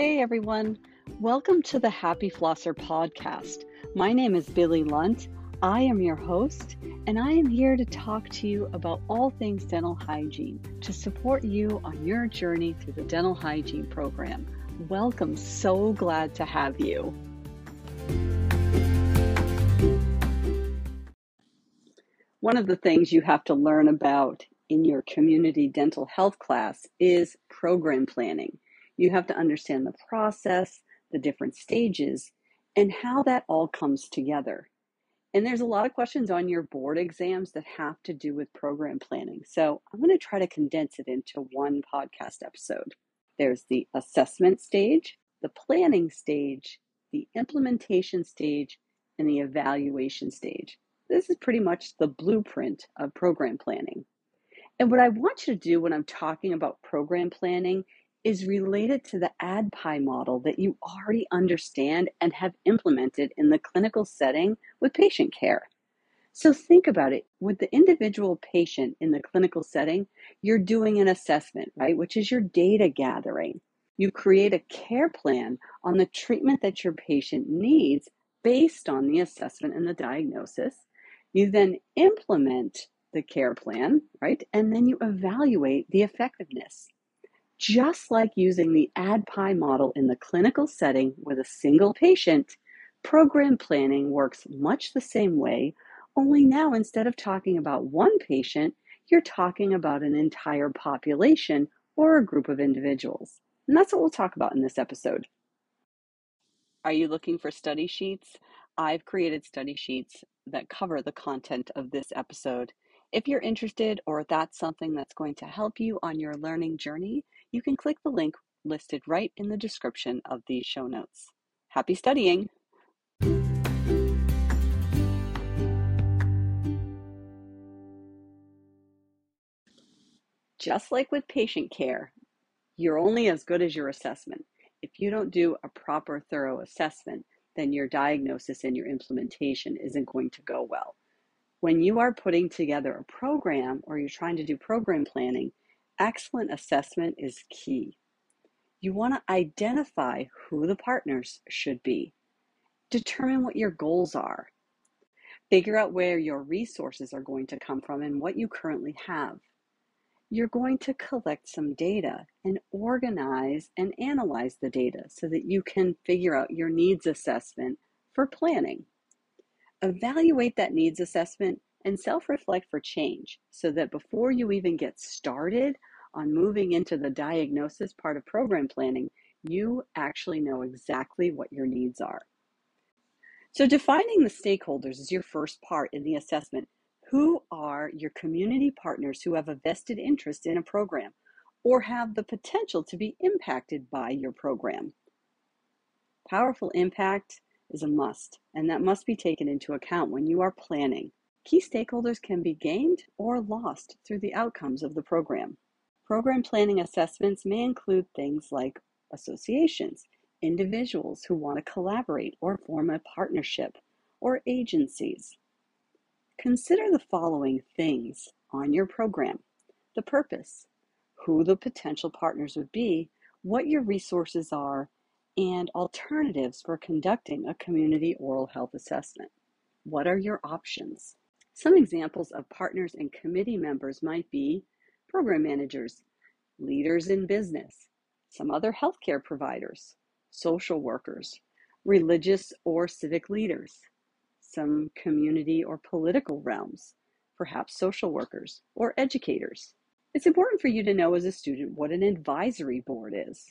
Hey everyone, welcome to the Happy Flosser podcast. My name is Billie Lunt. I am your host, and I am here to talk to you about all things dental hygiene to support you on your journey through the dental hygiene program. Welcome, so glad to have you. One of the things you have to learn about in your community dental health class is program planning. You have to understand the process, the different stages, and how that all comes together. And there's a lot of questions on your board exams that have to do with program planning. So I'm going to try to condense it into one podcast episode. There's the assessment stage, the planning stage, the implementation stage, and the evaluation stage. This is pretty much the blueprint of program planning. And what I want you to do when I'm talking about program planning is related to the ADPI model that you already understand and have implemented in the clinical setting with patient care. So think about it. With the individual patient in the clinical setting, you're doing an assessment, right? Which is your data gathering. You create a care plan on the treatment that your patient needs based on the assessment and the diagnosis. You then implement the care plan, right? And then you evaluate the effectiveness. Just like using the ADPI model in the clinical setting with a single patient, program planning works much the same way, only now instead of talking about one patient, you're talking about an entire population or a group of individuals. And that's what we'll talk about in this episode. Are you looking for study sheets? I've created study sheets that cover the content of this episode. If you're interested or that's something that's going to help you on your learning journey, you can click the link listed right in the description of these show notes. Happy studying! Just like with patient care, you're only as good as your assessment. If you don't do a proper, thorough assessment, then your diagnosis and your implementation isn't going to go well. When you are putting together a program or you're trying to do program planning, excellent assessment is key. You want to identify who the partners should be, determine what your goals are, figure out where your resources are going to come from and what you currently have. You're going to collect some data and organize and analyze the data so that you can figure out your needs assessment for planning. Evaluate that needs assessment and self reflect for change so that before you even get started on moving into the diagnosis part of program planning, you actually know exactly what your needs are. So, defining the stakeholders is your first part in the assessment. Who are your community partners who have a vested interest in a program or have the potential to be impacted by your program? Powerful impact is a must, and that must be taken into account when you are planning. Key stakeholders can be gained or lost through the outcomes of the program. Program planning assessments may include things like associations, individuals who want to collaborate or form a partnership, or agencies. Consider the following things on your program the purpose, who the potential partners would be, what your resources are, and alternatives for conducting a community oral health assessment. What are your options? Some examples of partners and committee members might be program managers, leaders in business, some other healthcare providers, social workers, religious or civic leaders, some community or political realms, perhaps social workers or educators. It's important for you to know as a student what an advisory board is.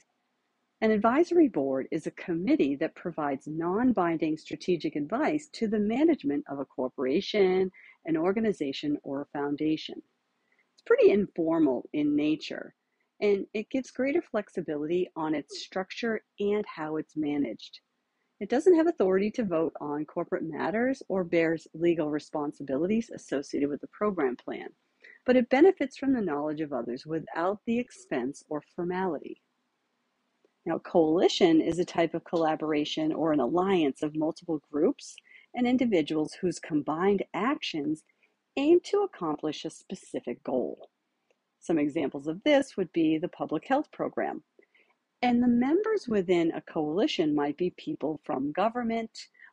An advisory board is a committee that provides non binding strategic advice to the management of a corporation, an organization, or a foundation pretty informal in nature and it gives greater flexibility on its structure and how it's managed. It doesn't have authority to vote on corporate matters or bears legal responsibilities associated with the program plan, but it benefits from the knowledge of others without the expense or formality. Now, coalition is a type of collaboration or an alliance of multiple groups and individuals whose combined actions aim to accomplish a specific goal. Some examples of this would be the public health program. And the members within a coalition might be people from government,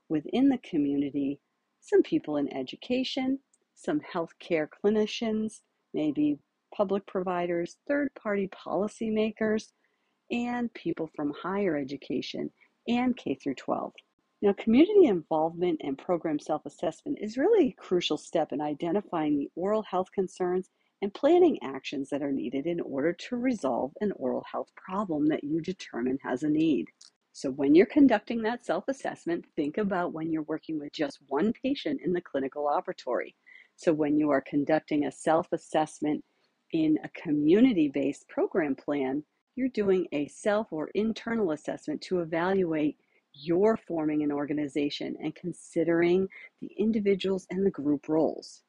within the community, some people in education, some healthcare clinicians, maybe public providers, third party policymakers, and people from higher education and K through 12. Now, community involvement and program self assessment is really a crucial step in identifying the oral health concerns and planning actions that are needed in order to resolve an oral health problem that you determine has a need. So, when you're conducting that self assessment, think about when you're working with just one patient in the clinical laboratory. So, when you are conducting a self assessment in a community based program plan, you're doing a self or internal assessment to evaluate your forming an organization and considering the individuals and the group roles.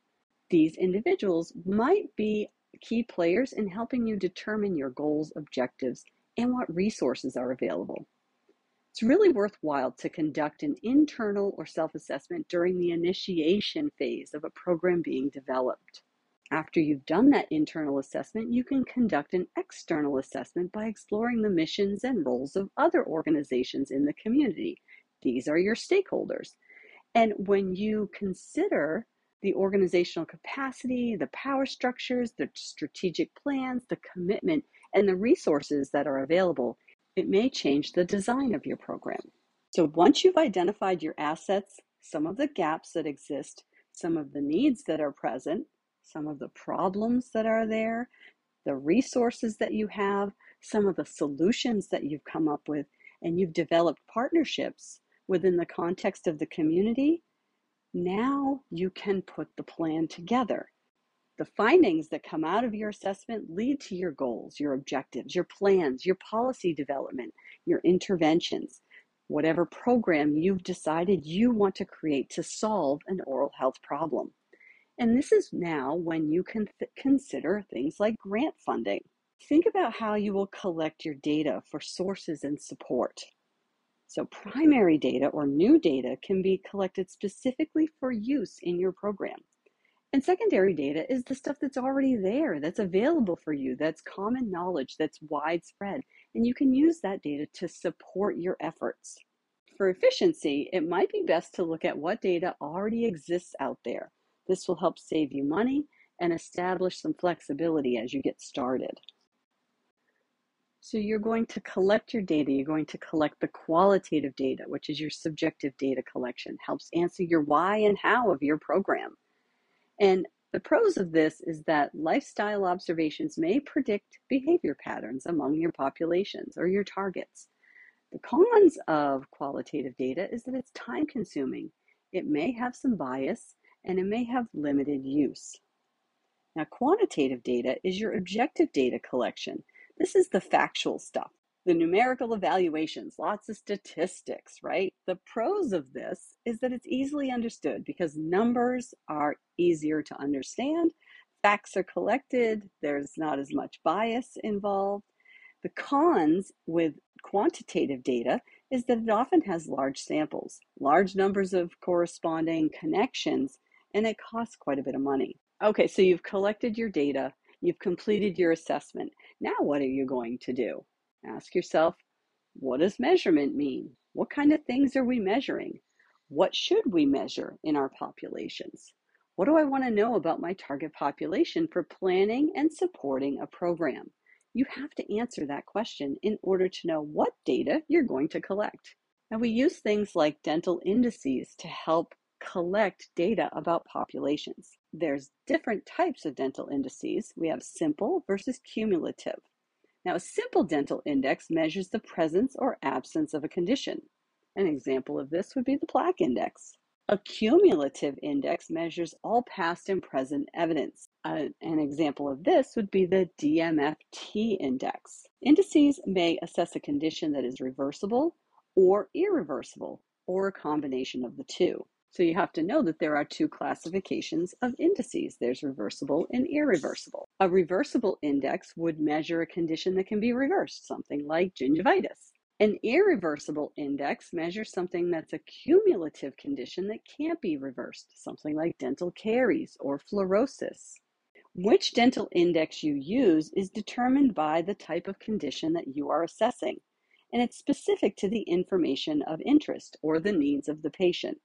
These individuals might be key players in helping you determine your goals, objectives, and what resources are available. It's really worthwhile to conduct an internal or self assessment during the initiation phase of a program being developed. After you've done that internal assessment, you can conduct an external assessment by exploring the missions and roles of other organizations in the community. These are your stakeholders. And when you consider the organizational capacity, the power structures, the strategic plans, the commitment, and the resources that are available, it may change the design of your program. So once you've identified your assets, some of the gaps that exist, some of the needs that are present, some of the problems that are there, the resources that you have, some of the solutions that you've come up with, and you've developed partnerships within the context of the community, now you can put the plan together the findings that come out of your assessment lead to your goals, your objectives, your plans, your policy development, your interventions, whatever program you've decided you want to create to solve an oral health problem. And this is now when you can th- consider things like grant funding. Think about how you will collect your data for sources and support. So, primary data or new data can be collected specifically for use in your program. And secondary data is the stuff that's already there, that's available for you, that's common knowledge, that's widespread. And you can use that data to support your efforts. For efficiency, it might be best to look at what data already exists out there. This will help save you money and establish some flexibility as you get started. So you're going to collect your data. You're going to collect the qualitative data, which is your subjective data collection, helps answer your why and how of your program. And the pros of this is that lifestyle observations may predict behavior patterns among your populations or your targets. The cons of qualitative data is that it's time consuming. It may have some bias and it may have limited use. Now, quantitative data is your objective data collection. This is the factual stuff the numerical evaluations, lots of statistics, right? The pros of this is that it's easily understood because numbers are easier to understand, facts are collected, there's not as much bias involved. The cons with quantitative data is that it often has large samples, large numbers of corresponding connections, and it costs quite a bit of money. Okay, so you've collected your data, you've completed your assessment. Now, what are you going to do? Ask yourself, what does measurement mean? What kind of things are we measuring? What should we measure in our populations? What do I want to know about my target population for planning and supporting a program? You have to answer that question in order to know what data you're going to collect. Now, we use things like dental indices to help collect data about populations. There's different types of dental indices. We have simple versus cumulative. Now, a simple dental index measures the presence or absence of a condition. An example of this would be the plaque index. A cumulative index measures all past and present evidence. Uh, an example of this would be the DMFT index. Indices may assess a condition that is reversible or irreversible, or a combination of the two. So you have to know that there are two classifications of indices. There's reversible and irreversible. A reversible index would measure a condition that can be reversed, something like gingivitis. An irreversible index measures something that's a cumulative condition that can't be reversed, something like dental caries or fluorosis. Which dental index you use is determined by the type of condition that you are assessing. and it's specific to the information of interest or the needs of the patient.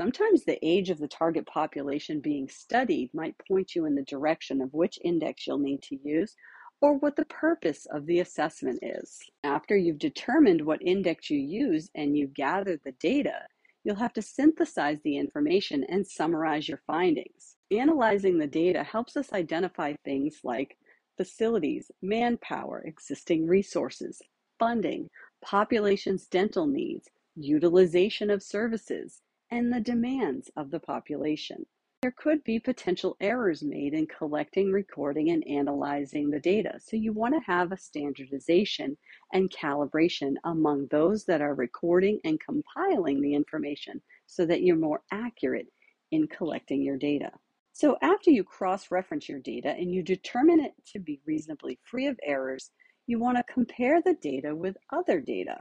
Sometimes the age of the target population being studied might point you in the direction of which index you'll need to use or what the purpose of the assessment is. After you've determined what index you use and you've gathered the data, you'll have to synthesize the information and summarize your findings. Analyzing the data helps us identify things like facilities, manpower, existing resources, funding, population's dental needs, utilization of services, and the demands of the population. There could be potential errors made in collecting, recording, and analyzing the data. So you want to have a standardization and calibration among those that are recording and compiling the information so that you're more accurate in collecting your data. So after you cross-reference your data and you determine it to be reasonably free of errors, you want to compare the data with other data.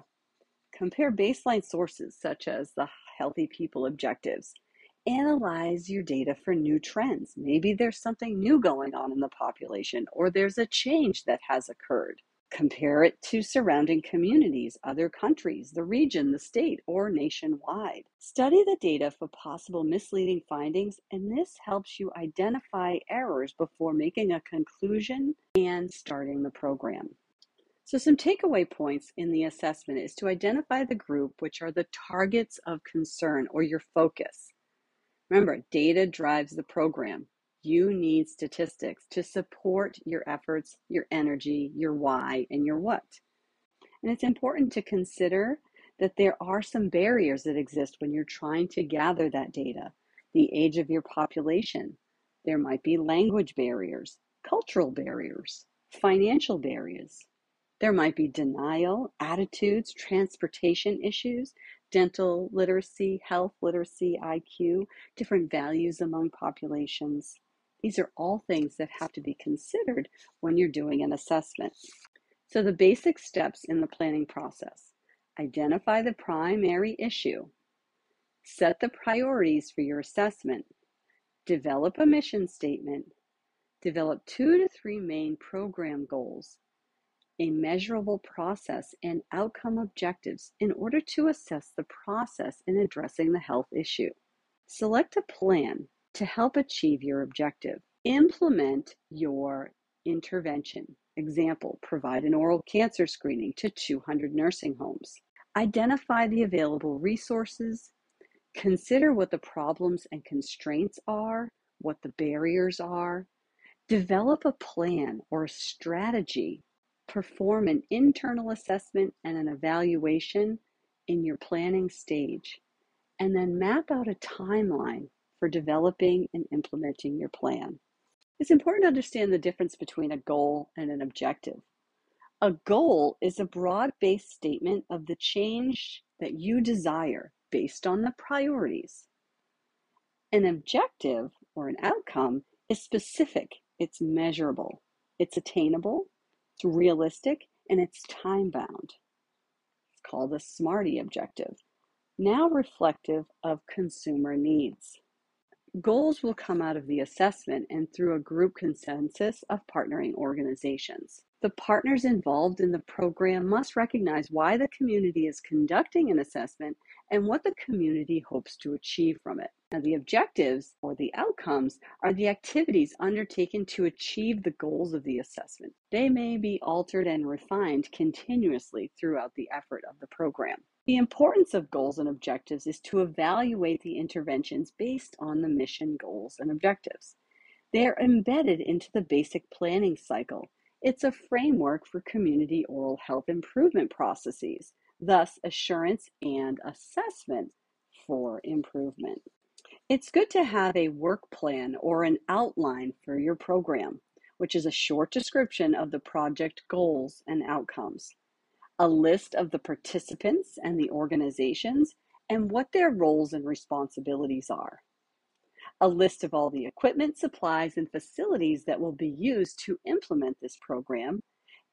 Compare baseline sources such as the Healthy People Objectives. Analyze your data for new trends. Maybe there's something new going on in the population or there's a change that has occurred. Compare it to surrounding communities, other countries, the region, the state, or nationwide. Study the data for possible misleading findings, and this helps you identify errors before making a conclusion and starting the program. So, some takeaway points in the assessment is to identify the group, which are the targets of concern or your focus. Remember, data drives the program. You need statistics to support your efforts, your energy, your why, and your what. And it's important to consider that there are some barriers that exist when you're trying to gather that data. The age of your population, there might be language barriers, cultural barriers, financial barriers, there might be denial, attitudes, transportation issues, dental literacy, health literacy, IQ, different values among populations. These are all things that have to be considered when you're doing an assessment. So, the basic steps in the planning process. Identify the primary issue, set the priorities for your assessment, develop a mission statement, develop two to three main program goals a measurable process and outcome objectives in order to assess the process in addressing the health issue. Select a plan to help achieve your objective. Implement your intervention. Example, provide an oral cancer screening to 200 nursing homes. Identify the available resources. Consider what the problems and constraints are, what the barriers are. Develop a plan or a strategy perform an internal assessment and an evaluation in your planning stage, and then map out a timeline for developing and implementing your plan. It's important to understand the difference between a goal and an objective. A goal is a broad based statement of the change that you desire based on the priorities. An objective or an outcome is specific, it's measurable, it's attainable, it's realistic and it's time bound. It's called a SMARTY objective, now reflective of consumer needs. Goals will come out of the assessment and through a group consensus of partnering organizations. The partners involved in the program must recognize why the community is conducting an assessment and what the community hopes to achieve from it. Now, the objectives or the outcomes are the activities undertaken to achieve the goals of the assessment. They may be altered and refined continuously throughout the effort of the program. The importance of goals and objectives is to evaluate the interventions based on the mission goals and objectives. They are embedded into the basic planning cycle it's a framework for community oral health improvement processes, thus, assurance and assessment for improvement. It's good to have a work plan or an outline for your program, which is a short description of the project goals and outcomes, a list of the participants and the organizations, and what their roles and responsibilities are a list of all the equipment, supplies, and facilities that will be used to implement this program,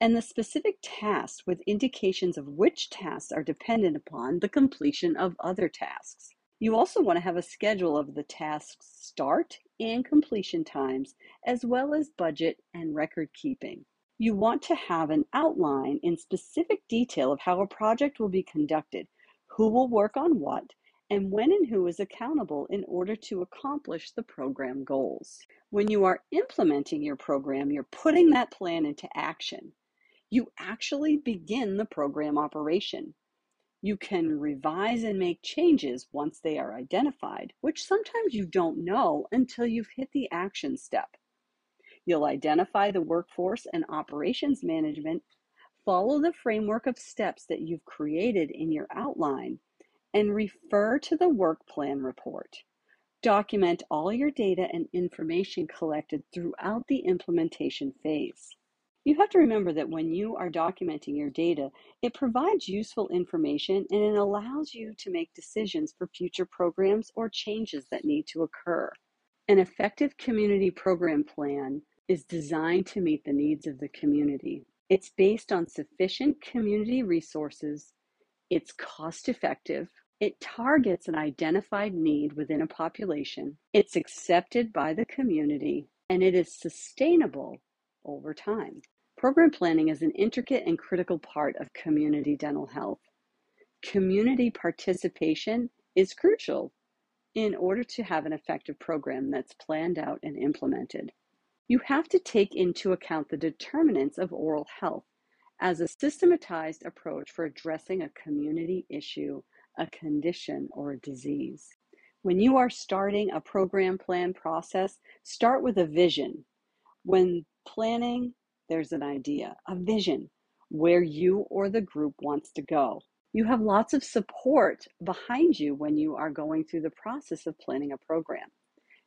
and the specific tasks with indications of which tasks are dependent upon the completion of other tasks. You also want to have a schedule of the tasks start and completion times, as well as budget and record keeping. You want to have an outline in specific detail of how a project will be conducted, who will work on what, and when and who is accountable in order to accomplish the program goals. When you are implementing your program, you're putting that plan into action. You actually begin the program operation. You can revise and make changes once they are identified, which sometimes you don't know until you've hit the action step. You'll identify the workforce and operations management, follow the framework of steps that you've created in your outline, and refer to the work plan report. Document all your data and information collected throughout the implementation phase. You have to remember that when you are documenting your data, it provides useful information and it allows you to make decisions for future programs or changes that need to occur. An effective community program plan is designed to meet the needs of the community. It's based on sufficient community resources, it's cost effective, it targets an identified need within a population, it's accepted by the community, and it is sustainable over time. Program planning is an intricate and critical part of community dental health. Community participation is crucial in order to have an effective program that's planned out and implemented. You have to take into account the determinants of oral health as a systematized approach for addressing a community issue, a condition, or a disease. When you are starting a program plan process, start with a vision. When planning, there's an idea, a vision, where you or the group wants to go. You have lots of support behind you when you are going through the process of planning a program.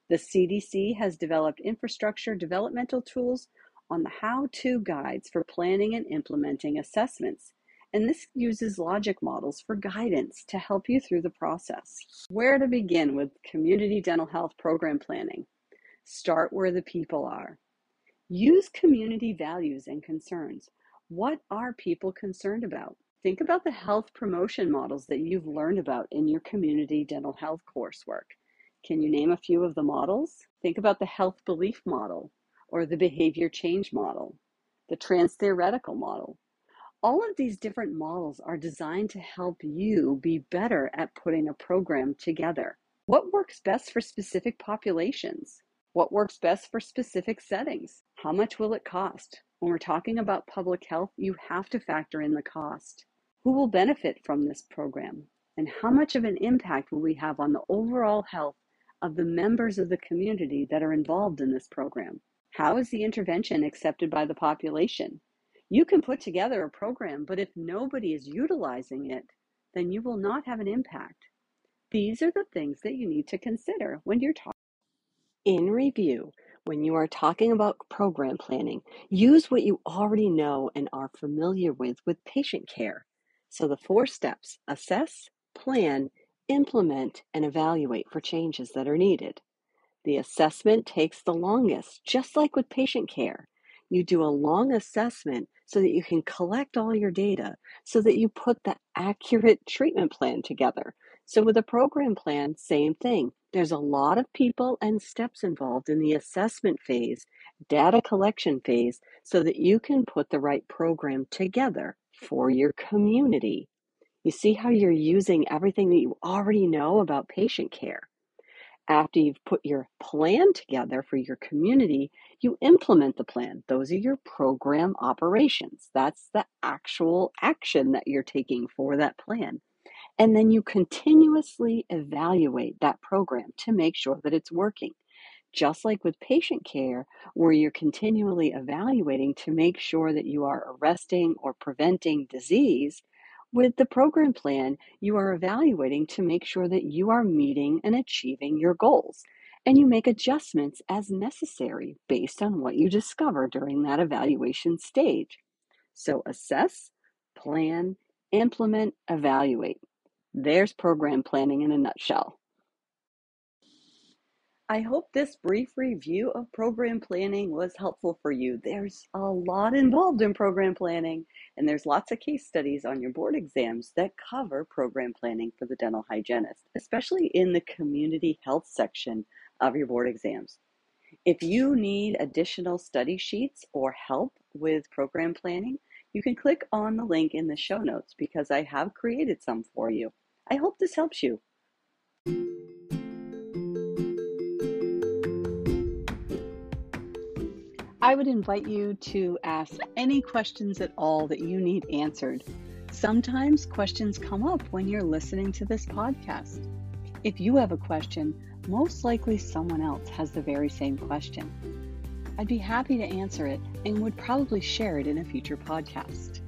The CDC has developed infrastructure developmental tools on the how to guides for planning and implementing assessments. And this uses logic models for guidance to help you through the process. Where to begin with community dental health program planning? Start where the people are. Use community values and concerns. What are people concerned about? Think about the health promotion models that you've learned about in your community dental health coursework. Can you name a few of the models? Think about the health belief model or the behavior change model, the trans theoretical model. All of these different models are designed to help you be better at putting a program together. What works best for specific populations? What works best for specific settings? How much will it cost? When we're talking about public health, you have to factor in the cost. Who will benefit from this program? And how much of an impact will we have on the overall health of the members of the community that are involved in this program. How is the intervention accepted by the population? You can put together a program, but if nobody is utilizing it, then you will not have an impact. These are the things that you need to consider when you're talking. In review, when you are talking about program planning, use what you already know and are familiar with with patient care. So the four steps assess, plan, implement, and evaluate for changes that are needed. The assessment takes the longest, just like with patient care. You do a long assessment so that you can collect all your data, so that you put the accurate treatment plan together. So, with a program plan, same thing. There's a lot of people and steps involved in the assessment phase, data collection phase, so that you can put the right program together for your community. You see how you're using everything that you already know about patient care. After you've put your plan together for your community, you implement the plan. Those are your program operations. That's the actual action that you're taking for that plan. And then you continuously evaluate that program to make sure that it's working. Just like with patient care, where you're continually evaluating to make sure that you are arresting or preventing disease, with the program plan, you are evaluating to make sure that you are meeting and achieving your goals. And you make adjustments as necessary based on what you discover during that evaluation stage. So, assess, plan, implement, evaluate. There's program planning in a nutshell. I hope this brief review of program planning was helpful for you. There's a lot involved in program planning, and there's lots of case studies on your board exams that cover program planning for the dental hygienist, especially in the community health section of your board exams. If you need additional study sheets or help with program planning, you can click on the link in the show notes because I have created some for you. I hope this helps you. I would invite you to ask any questions at all that you need answered. Sometimes questions come up when you're listening to this podcast. If you have a question, most likely someone else has the very same question. I'd be happy to answer it and would probably share it in a future podcast.